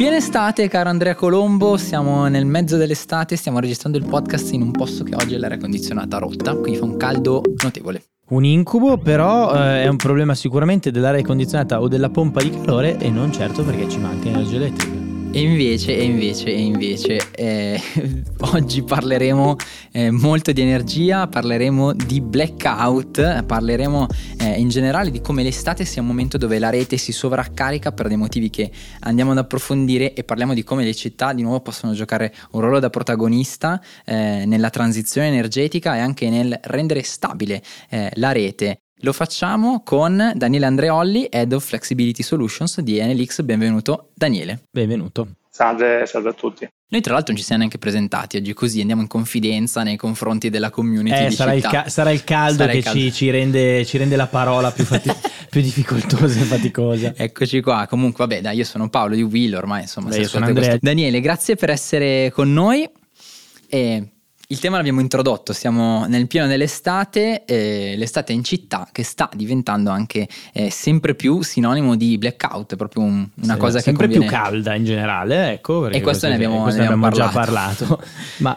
Piena estate, caro Andrea Colombo, siamo nel mezzo dell'estate, stiamo registrando il podcast in un posto che oggi è l'aria condizionata rotta, quindi fa un caldo notevole. Un incubo, però eh, è un problema sicuramente dell'aria condizionata o della pompa di calore e non certo perché ci manca energia elettrica. E invece, e invece, e invece, eh, oggi parleremo eh, molto di energia, parleremo di blackout, parleremo eh, in generale di come l'estate sia un momento dove la rete si sovraccarica per dei motivi che andiamo ad approfondire e parliamo di come le città di nuovo possono giocare un ruolo da protagonista eh, nella transizione energetica e anche nel rendere stabile eh, la rete. Lo facciamo con Daniele Andreolli, Head of Flexibility Solutions di NLX. Benvenuto Daniele. Benvenuto. Salve, salve a tutti. Noi tra l'altro non ci siamo neanche presentati oggi, così andiamo in confidenza nei confronti della community. Eh, sarà, il ca- sarà, il caldo sarà che il caldo. Ci, ci, rende, ci, rende, la parola più, fati- più difficoltosa e faticosa. Eccoci qua, comunque vabbè dai, io sono Paolo di Will, ormai insomma. Beh, io sono Andrea. Questo. Daniele, grazie per essere con noi. E il tema l'abbiamo introdotto, siamo nel pieno dell'estate, eh, l'estate in città che sta diventando anche eh, sempre più sinonimo di blackout, proprio un, una sì, cosa che sempre conviene... più calda in generale, ecco. E questo ne abbiamo, questo ne abbiamo, abbiamo già parlato. Ma...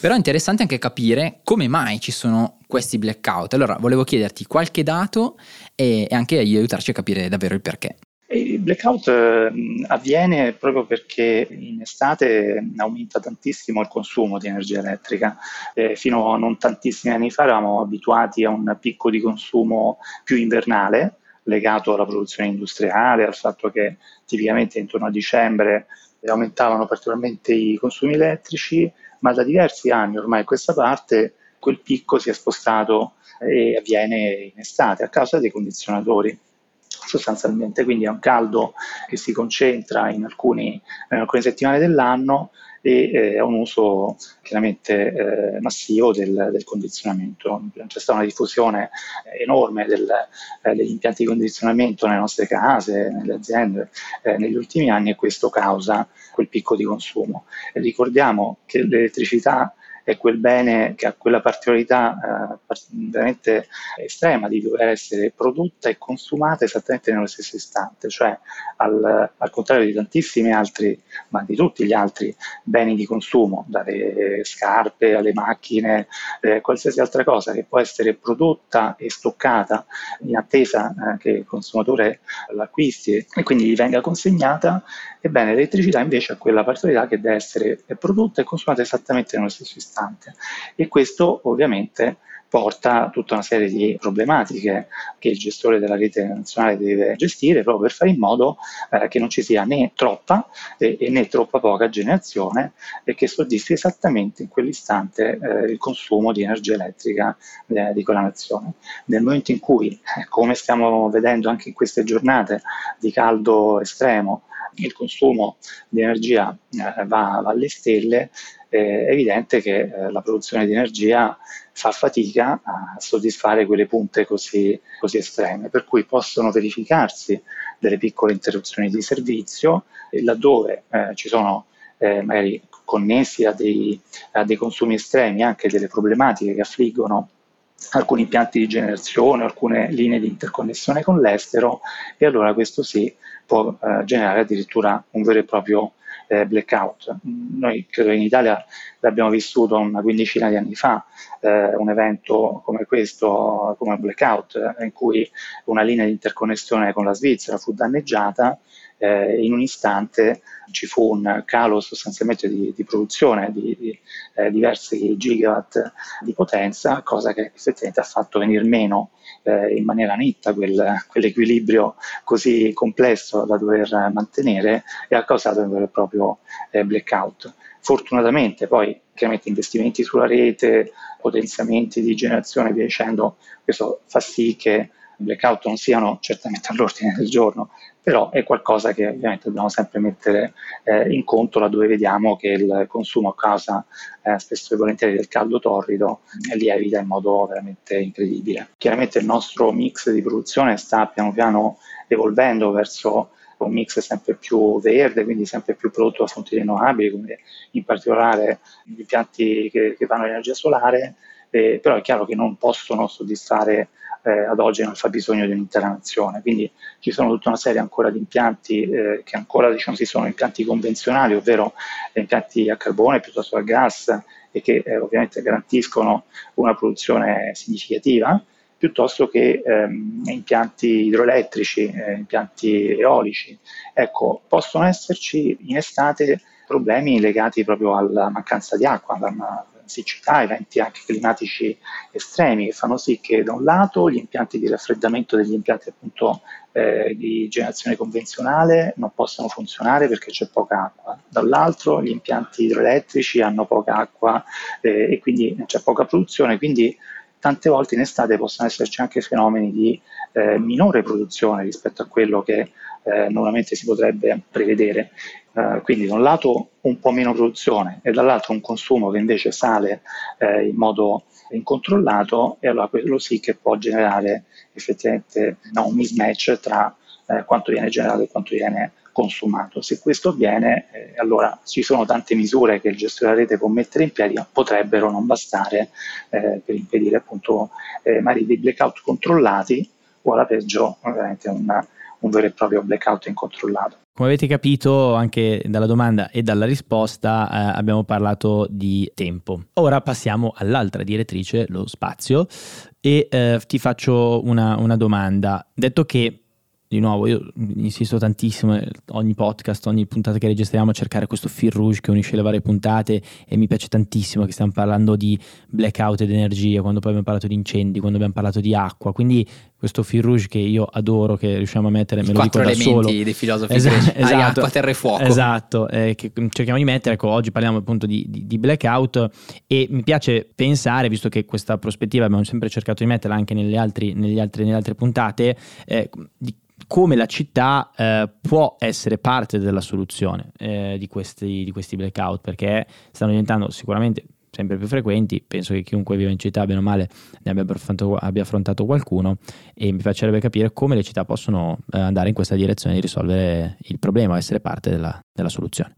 Però è interessante anche capire come mai ci sono questi blackout. Allora, volevo chiederti qualche dato e, e anche aiutarci a capire davvero il perché. Il blackout eh, avviene proprio perché in estate aumenta tantissimo il consumo di energia elettrica. Eh, fino a non tantissimi anni fa eravamo abituati a un picco di consumo più invernale legato alla produzione industriale, al fatto che tipicamente intorno a dicembre aumentavano particolarmente i consumi elettrici, ma da diversi anni ormai questa parte quel picco si è spostato e avviene in estate a causa dei condizionatori sostanzialmente, quindi è un caldo che si concentra in, alcuni, in alcune settimane dell'anno e eh, è un uso chiaramente eh, massivo del, del, condizionamento. C'è stata una diffusione enorme del, eh, degli impianti di condizionamento nelle nostre case, nelle aziende eh, negli ultimi anni e questo causa quel picco di consumo. E ricordiamo che l'elettricità è quel bene che ha quella particolarità eh, veramente estrema di dover essere prodotta e consumata esattamente nello stesso istante, cioè al, al, contrario di tantissimi altri, ma di tutti gli altri beni di consumo, dalle scarpe alle macchine, eh, qualsiasi altra cosa che può essere prodotta e stoccata in attesa eh, che il consumatore l'acquisti e quindi gli venga consegnata, ebbene l'elettricità invece ha quella particolarità che deve essere prodotta e consumata esattamente nello stesso istante e questo ovviamente porta tutta una serie di problematiche che il gestore della rete nazionale deve gestire proprio per fare in modo eh, che non ci sia né troppa eh, né troppa poca generazione e che soddisfi esattamente in quell'istante eh, il consumo di energia elettrica eh, di quella nazione. Nel momento in cui, eh, come stiamo vedendo anche in queste giornate di caldo estremo, il consumo di energia eh, va, alle stelle, è evidente che eh, la produzione di energia fa fatica a soddisfare quelle punte così, così estreme, per cui possono verificarsi delle piccole interruzioni di servizio laddove eh, ci sono eh, magari connessi a dei, a dei, consumi estremi anche delle problematiche che affliggono alcuni impianti di generazione, alcune linee di interconnessione con l'estero e allora questo sì può eh, generare addirittura un vero e proprio eh, blackout. Noi credo in Italia l'abbiamo vissuto una quindicina di anni fa, eh, un evento come questo, come il blackout, in cui una linea di interconnessione con la Svizzera fu danneggiata eh, in un istante ci fu un calo sostanzialmente di, di produzione di, di eh, diversi gigawatt di potenza, cosa che effettivamente ha fatto venire meno eh, in maniera netta quel, quell'equilibrio così complesso da dover mantenere e ha causato un vero e proprio eh, blackout. Fortunatamente poi chiaramente investimenti sulla rete, potenziamenti di generazione via dicendo, questo fa sì che blackout non siano certamente all'ordine del giorno, però è qualcosa che ovviamente dobbiamo sempre mettere eh, in conto laddove vediamo che il consumo a causa eh, spesso e volentieri del caldo torrido eh, lievita in modo veramente incredibile. Chiaramente il nostro mix di produzione sta piano piano evolvendo verso un mix sempre più verde, quindi sempre più prodotto da fonti rinnovabili, come in particolare gli impianti che, che vanno all'energia solare, eh, però è chiaro che non possono soddisfare eh, ad oggi non fa bisogno di un'intera nazione, quindi ci sono tutta una serie ancora di impianti eh, che ancora diciamo, si sono impianti convenzionali, ovvero impianti a carbone piuttosto a gas e che eh, ovviamente garantiscono una produzione significativa, piuttosto che ehm, impianti idroelettrici, eh, impianti eolici. Ecco, possono esserci in estate problemi legati proprio alla mancanza di acqua, alla siccità, eventi anche climatici estremi che fanno sì che da un lato gli impianti di raffreddamento degli impianti appunto eh, di generazione convenzionale non possano funzionare perché c'è poca acqua, dall'altro gli impianti idroelettrici hanno poca acqua eh, e quindi c'è poca produzione, quindi tante volte in estate possono esserci anche fenomeni di eh, minore produzione rispetto a quello che eh, normalmente si potrebbe prevedere. Uh, quindi da un lato un po' meno produzione e dall'altro un consumo che invece sale eh, in modo incontrollato e allora quello sì che può generare effettivamente no, un mismatch tra eh, quanto viene generato e quanto viene consumato. Se questo avviene, eh, allora ci sono tante misure che il gestore della rete può mettere in piedi, ma potrebbero non bastare eh, per impedire appunto eh, magari dei blackout controllati o alla peggio ovviamente una, un vero e proprio blackout incontrollato. Come avete capito anche dalla domanda e dalla risposta eh, abbiamo parlato di tempo. Ora passiamo all'altra direttrice, lo spazio, e eh, ti faccio una, una domanda. Detto che di nuovo, io insisto tantissimo, eh, ogni podcast, ogni puntata che registriamo, a cercare questo fil rouge che unisce le varie puntate e mi piace tantissimo che stiamo parlando di blackout ed energia, quando poi abbiamo parlato di incendi, quando abbiamo parlato di acqua, quindi questo fil rouge che io adoro, che riusciamo a mettere, me lo dico da solo. dei filosofi esatto, esatto, acqua, terra e fuoco. Esatto, eh, che cerchiamo di mettere, ecco, oggi parliamo appunto di, di, di, blackout e mi piace pensare, visto che questa prospettiva abbiamo sempre cercato di metterla anche nelle, altri, nelle, altre, nelle altre puntate, eh, di come la città eh, può essere parte della soluzione eh, di, questi, di, questi, blackout, perché stanno diventando sicuramente sempre più frequenti, penso che chiunque viva in città, bene o male, ne abbia affrontato, abbia affrontato qualcuno e mi piacerebbe capire come le città possono eh, andare in questa direzione di risolvere il problema, essere parte della, della soluzione.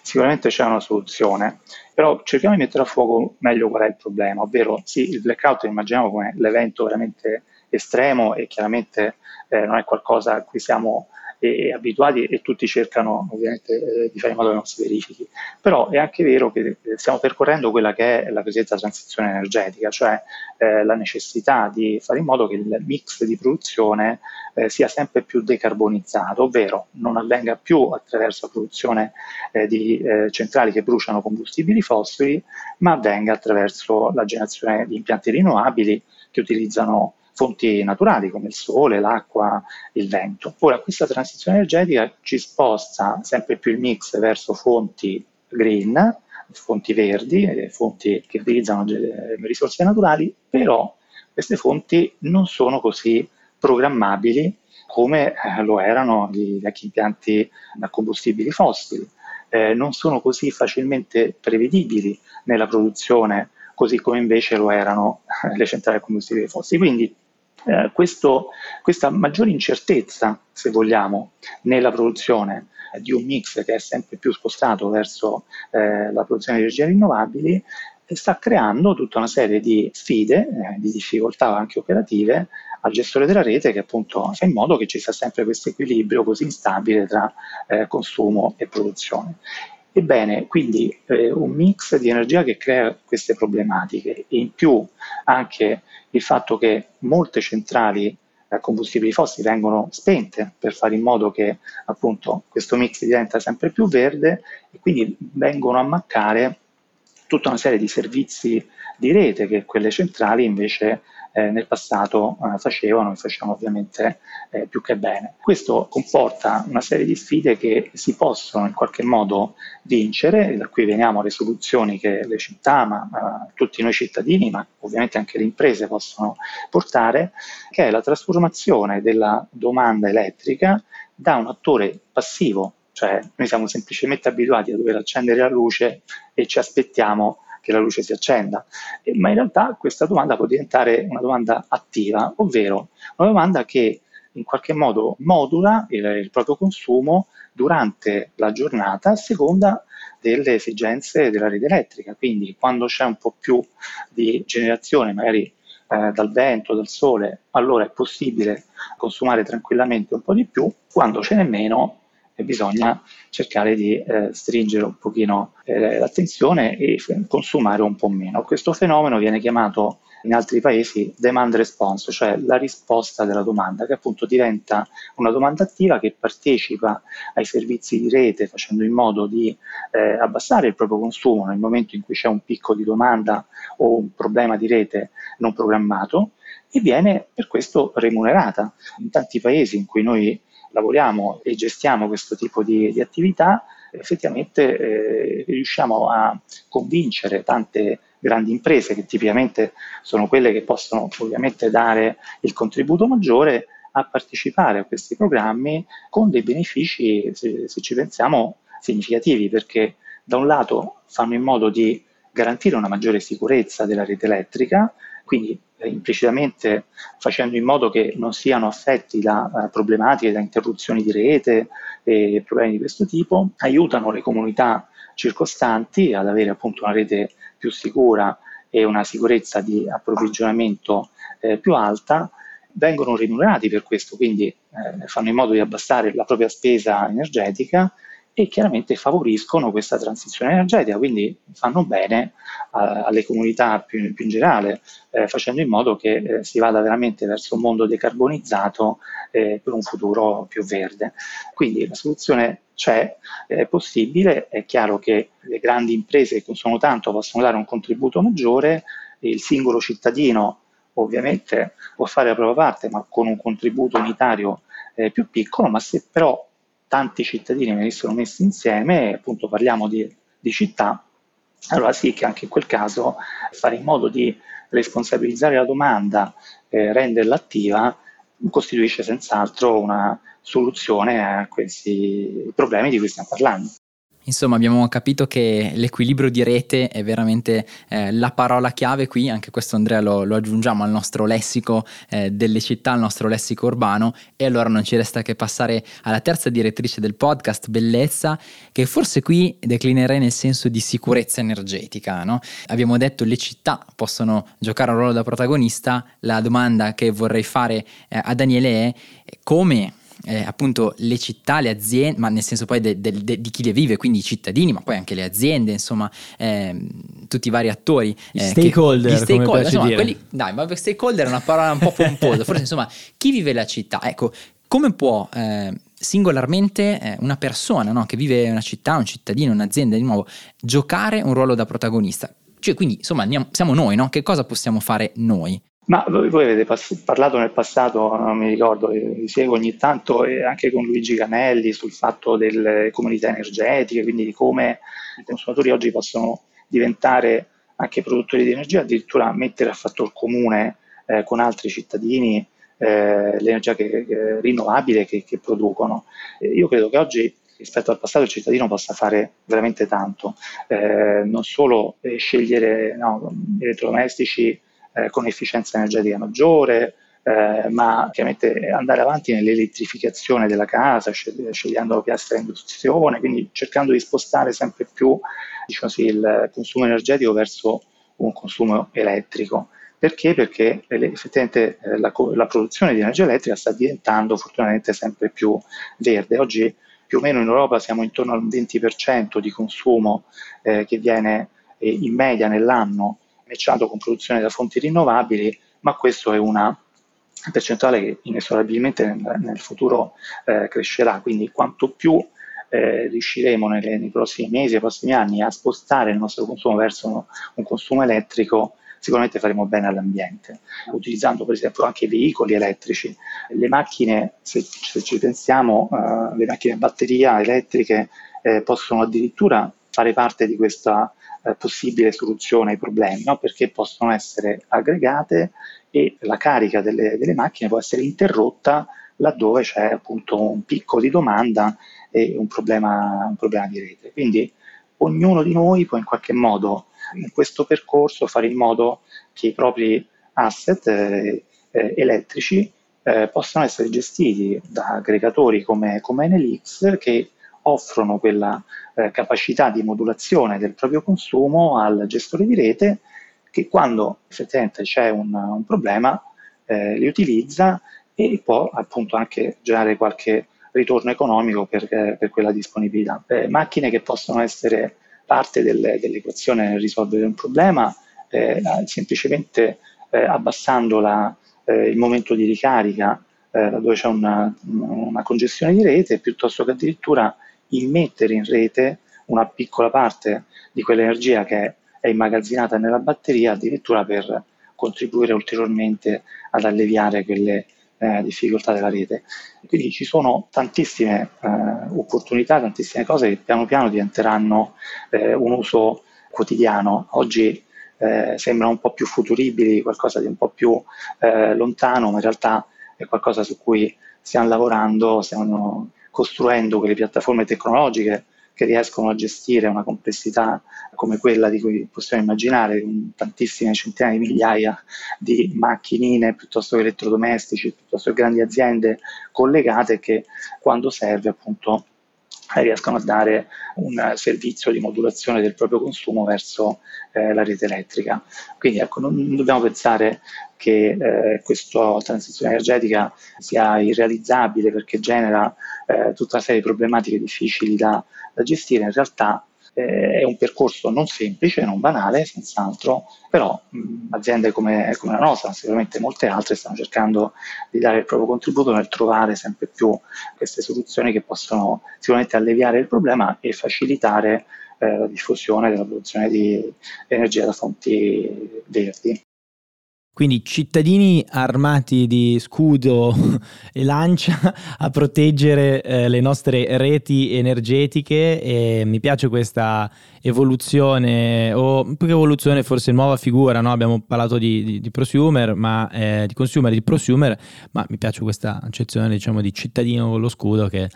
Sicuramente c'è una soluzione, però cerchiamo di mettere a fuoco meglio qual è il problema, ovvero sì, il blackout immaginiamo come l'evento veramente estremo e chiaramente eh, non è qualcosa a cui siamo eh, abituati e tutti cercano ovviamente eh, di fare in modo che non si verifichi. Però è anche vero che eh, stiamo percorrendo quella che è la cosiddetta transizione energetica, cioè eh, la necessità di fare in modo che il mix di produzione eh, sia sempre più decarbonizzato, ovvero non avvenga più attraverso la produzione di centrali che bruciano combustibili fossili, ma avvenga attraverso la generazione di impianti rinnovabili che utilizzano fonti naturali come il sole, l'acqua, il vento. Ora, questa transizione energetica ci sposta sempre più il mix verso fonti green, fonti verdi, fonti che utilizzano risorse naturali, però queste fonti non sono così programmabili come eh, lo erano i vecchi impianti da combustibili fossili, eh, non sono così facilmente prevedibili nella produzione così come invece lo erano le centrali a combustibili fossili. Quindi eh, questo, questa maggiore incertezza, se vogliamo, nella produzione di un mix che è sempre più spostato verso eh, la produzione di energie rinnovabili, sta creando tutta una serie di sfide, eh, di difficoltà anche operative al gestore della rete che appunto fa in modo che ci sia sempre questo equilibrio così instabile tra eh, consumo e produzione. Ebbene, quindi eh, un mix di energia che crea queste problematiche e in più anche il fatto che molte centrali a combustibili fossili vengono spente per fare in modo che appunto questo mix diventa sempre più verde e quindi vengono a mancare tutta una serie di servizi di rete che quelle centrali invece eh, nel passato eh, facevano e facevano ovviamente eh, più che bene. Questo comporta una serie di sfide che si possono in qualche modo vincere, da qui veniamo alle soluzioni che le città, ma tutti noi cittadini, ma ovviamente anche le imprese possono portare, che è la trasformazione della domanda elettrica da un attore passivo cioè noi siamo semplicemente abituati a dover accendere la luce e ci aspettiamo che la luce si accenda, eh, ma in realtà questa domanda può diventare una domanda attiva, ovvero una domanda che in qualche modo modula il, il proprio consumo durante la giornata a seconda delle esigenze della rete elettrica, quindi quando c'è un po' più di generazione, magari eh, dal vento, dal sole, allora è possibile consumare tranquillamente un po' di più, quando ce n'è meno bisogna cercare di eh, stringere un pochino eh, l'attenzione e consumare un po' meno. Questo fenomeno viene chiamato in altri paesi demand response, cioè la risposta della domanda, che appunto diventa una domanda attiva che partecipa ai servizi di rete facendo in modo di eh, abbassare il proprio consumo nel momento in cui c'è un picco di domanda o un problema di rete non programmato e viene per questo remunerata. In tanti paesi in cui noi lavoriamo e gestiamo questo tipo di, di attività, effettivamente eh, riusciamo a convincere tante grandi imprese che tipicamente sono quelle che possono ovviamente dare il contributo maggiore a partecipare a questi programmi con dei benefici, se, se ci pensiamo, significativi, perché da un lato fanno in modo di garantire una maggiore sicurezza della rete elettrica, quindi implicitamente facendo in modo che non siano affetti da uh, problematiche, da interruzioni di rete e problemi di questo tipo, aiutano le comunità circostanti ad avere appunto una rete più sicura e una sicurezza di approvvigionamento eh, più alta, vengono remunerati per questo, quindi eh, fanno in modo di abbassare la propria spesa energetica e chiaramente favoriscono questa transizione energetica, quindi fanno bene uh, alle comunità più, più in generale, eh, facendo in modo che eh, si vada veramente verso un mondo decarbonizzato eh, per un futuro più verde. Quindi la soluzione c'è, è possibile, è chiaro che le grandi imprese che consumano tanto possono dare un contributo maggiore, il singolo cittadino ovviamente può fare la propria parte, ma con un contributo unitario eh, più piccolo, ma se però tanti cittadini venissero messi insieme, appunto parliamo di, di città, allora sì che anche in quel caso fare in modo di responsabilizzare la domanda, eh, renderla attiva, costituisce senz'altro una soluzione a questi problemi di cui stiamo parlando. Insomma, abbiamo capito che l'equilibrio di rete è veramente eh, la parola chiave qui, anche questo Andrea lo, lo aggiungiamo al nostro lessico eh, delle città, al nostro lessico urbano e allora non ci resta che passare alla terza direttrice del podcast, bellezza, che forse qui declinerei nel senso di sicurezza energetica. No? Abbiamo detto le città possono giocare un ruolo da protagonista, la domanda che vorrei fare eh, a Daniele è come eh, appunto le città, le aziende, ma nel senso poi de, de, de, di chi le vive, quindi i cittadini, ma poi anche le aziende, insomma, eh, tutti i vari attori. Eh, stakeholder. Che, gli stakeholder, insomma, quelli, dai, ma stakeholder è una parola un po' pomposa, forse insomma, chi vive la città? Ecco, come può eh, singolarmente eh, una persona no, che vive una città, un cittadino, un'azienda, di nuovo, giocare un ruolo da protagonista? Cioè, quindi, insomma, andiamo, siamo noi, no? Che cosa possiamo fare noi? Ma voi, voi avete pass- parlato nel passato, non mi ricordo, vi seguo ogni tanto e anche con Luigi Canelli sul fatto delle comunità energetiche, quindi di come i consumatori oggi possono diventare anche produttori di energia, addirittura mettere a fattor comune eh, con altri cittadini eh, l'energia che, che, rinnovabile che, che producono. Eh, io credo che oggi rispetto al passato il cittadino possa fare veramente tanto, eh, non solo eh, scegliere no, elettrodomestici eh, con efficienza energetica maggiore, eh, ma chiaramente andare avanti nell'elettrificazione della casa, scegliendo piastre a induzione, quindi cercando di spostare sempre più diciamo così, il consumo energetico verso un consumo elettrico. Perché? Perché effettivamente eh, la, la, produzione di energia elettrica sta diventando fortunatamente sempre più verde. Oggi più o meno in Europa siamo intorno al 20% di consumo eh, che viene eh, in media nell'anno matchato con produzione da fonti rinnovabili, ma questo è una percentuale che inesorabilmente nel, nel futuro eh, crescerà, quindi quanto più eh, riusciremo nelle, nei prossimi mesi, nei prossimi anni a spostare il nostro consumo verso un, un consumo elettrico, sicuramente faremo bene all'ambiente, utilizzando per esempio anche veicoli elettrici. Le macchine, se, se ci pensiamo, uh, le macchine a batteria elettriche eh, possono addirittura fare parte di questa eh, possibile soluzione ai problemi, no? perché possono essere aggregate e la carica delle, delle, macchine può essere interrotta laddove c'è appunto un picco di domanda e un problema, un problema di rete. Quindi ognuno di noi può in qualche modo in questo percorso fare in modo che i propri asset eh, eh, elettrici eh, possano essere gestiti da aggregatori come, come NLX che offrono quella eh, capacità di modulazione del proprio consumo al gestore di rete che quando effettivamente c'è un, un problema eh, li utilizza e può appunto anche generare qualche ritorno economico per, eh, per quella disponibilità. Eh, macchine che possono essere parte delle, dell'equazione nel risolvere un problema, eh, semplicemente eh, abbassando la, eh, il momento di ricarica dove c'è una, una congestione di rete, piuttosto che addirittura immettere in rete una piccola parte di quell'energia che è immagazzinata nella batteria, addirittura per contribuire ulteriormente ad alleviare quelle eh, difficoltà della rete. Quindi ci sono tantissime eh, opportunità, tantissime cose che piano piano diventeranno eh, un uso quotidiano. Oggi eh, sembrano un po' più futuribili, qualcosa di un po' più eh, lontano, ma in realtà è qualcosa su cui stiamo lavorando, stiamo costruendo quelle piattaforme tecnologiche che riescono a gestire una complessità come quella di cui possiamo immaginare, con tantissime centinaia di migliaia di macchinine piuttosto che elettrodomestici, piuttosto che grandi aziende collegate che quando serve appunto riescono a dare un servizio di modulazione del proprio consumo verso eh, la rete elettrica. Quindi ecco, non dobbiamo pensare che eh, questa transizione energetica sia irrealizzabile perché genera eh, tutta una serie di problematiche difficili da, da gestire, in realtà eh, è un percorso non semplice, non banale, senz'altro, però mh, aziende come, come, la nostra, sicuramente molte altre, stanno cercando di dare il proprio contributo nel trovare sempre più queste soluzioni che possono sicuramente alleviare il problema e facilitare eh, la diffusione della produzione di energia da fonti verdi. Quindi cittadini armati di scudo e lancia a proteggere eh, le nostre reti energetiche e mi piace questa evoluzione o più che evoluzione forse nuova figura, no? abbiamo parlato di, di, di prosumer, ma, eh, di consumer, di prosumer, ma mi piace questa accezione diciamo di cittadino con lo scudo che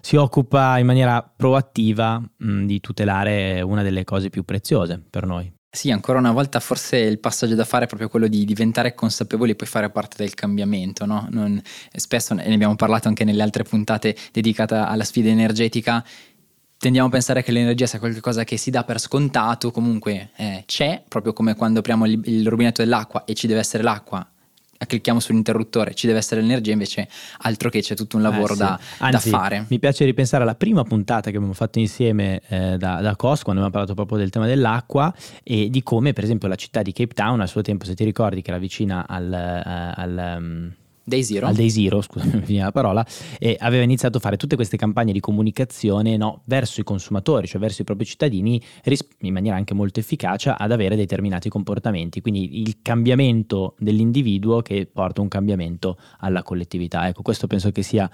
si occupa in maniera proattiva mh, di tutelare una delle cose più preziose per noi. Sì, ancora una volta forse il passaggio da fare è proprio quello di diventare consapevoli e poi fare parte del cambiamento. No? Non, spesso, ne abbiamo parlato anche nelle altre puntate dedicate alla sfida energetica, tendiamo a pensare che l'energia sia qualcosa che si dà per scontato, comunque eh, c'è, proprio come quando apriamo il, il rubinetto dell'acqua e ci deve essere l'acqua, clicchiamo sull'interruttore, ci deve essere l'energia, invece altro che c'è tutto un lavoro eh, sì. da, Anzi, da, fare. Mi piace ripensare alla prima puntata che abbiamo fatto insieme eh, da, da COS, quando abbiamo parlato proprio del tema dell'acqua e di come per esempio la città di Cape Town, al suo tempo se ti ricordi che era vicina al... Uh, al um, Day Zero. Al Day Zero, scusami, mi la parola, e aveva iniziato a fare tutte queste campagne di comunicazione no, verso i consumatori, cioè verso i propri cittadini, in maniera anche molto efficace ad avere determinati comportamenti. Quindi il cambiamento dell'individuo che porta un cambiamento alla collettività. Ecco, questo penso che sia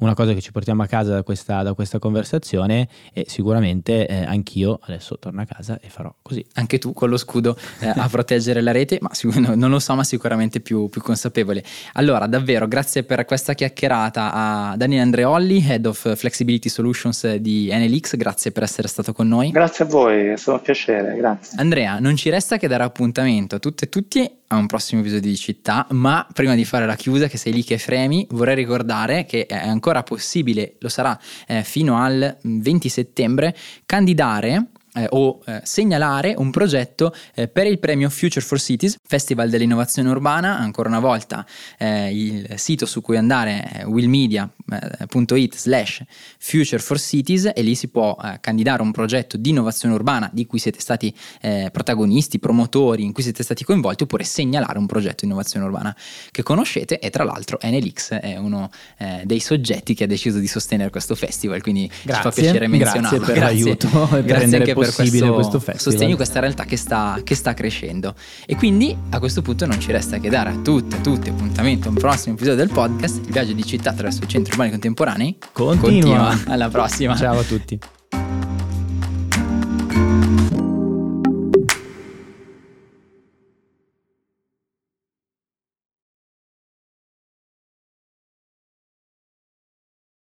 una cosa che ci portiamo a casa da questa, da questa conversazione e sicuramente eh, anch'io adesso torno a casa e farò così. Anche tu con lo scudo eh, a proteggere la rete, ma non lo so, ma sicuramente più, più consapevole. Allora, davvero, grazie per questa chiacchierata a Daniele Andreolli, Head of Flexibility Solutions di NLX, grazie per essere stato con noi. Grazie a voi, è stato un piacere, grazie. Andrea, non ci resta che dare appuntamento a tutte e tutti a un prossimo episodio di città, ma prima di fare la chiusa, che sei lì che fremi, vorrei ricordare che è ancora possibile, lo sarà eh, fino al 20 settembre, candidare eh, o eh, segnalare un progetto eh, per il premio Future for Cities, Festival dell'innovazione urbana, ancora una volta eh, il sito su cui andare è willmedia.it slash Future for Cities e lì si può eh, candidare un progetto di innovazione urbana di cui siete stati eh, protagonisti, promotori, in cui siete stati coinvolti oppure segnalare un progetto di innovazione urbana che conoscete e tra l'altro NLX è uno dei soggetti che ha deciso di sostenere questo festival, quindi grazie, ci fa piacere menzionarlo. Grazie per grazie. l'aiuto e per grazie anche possibile per questo, questo festival. sostegno, questa realtà che sta, che sta, crescendo. E quindi a questo punto non ci resta che dare a tutte, a tutti appuntamento a un prossimo episodio del podcast, il viaggio di città attraverso i centri urbani contemporanei. Continua. Continua. Alla prossima. Ciao a tutti.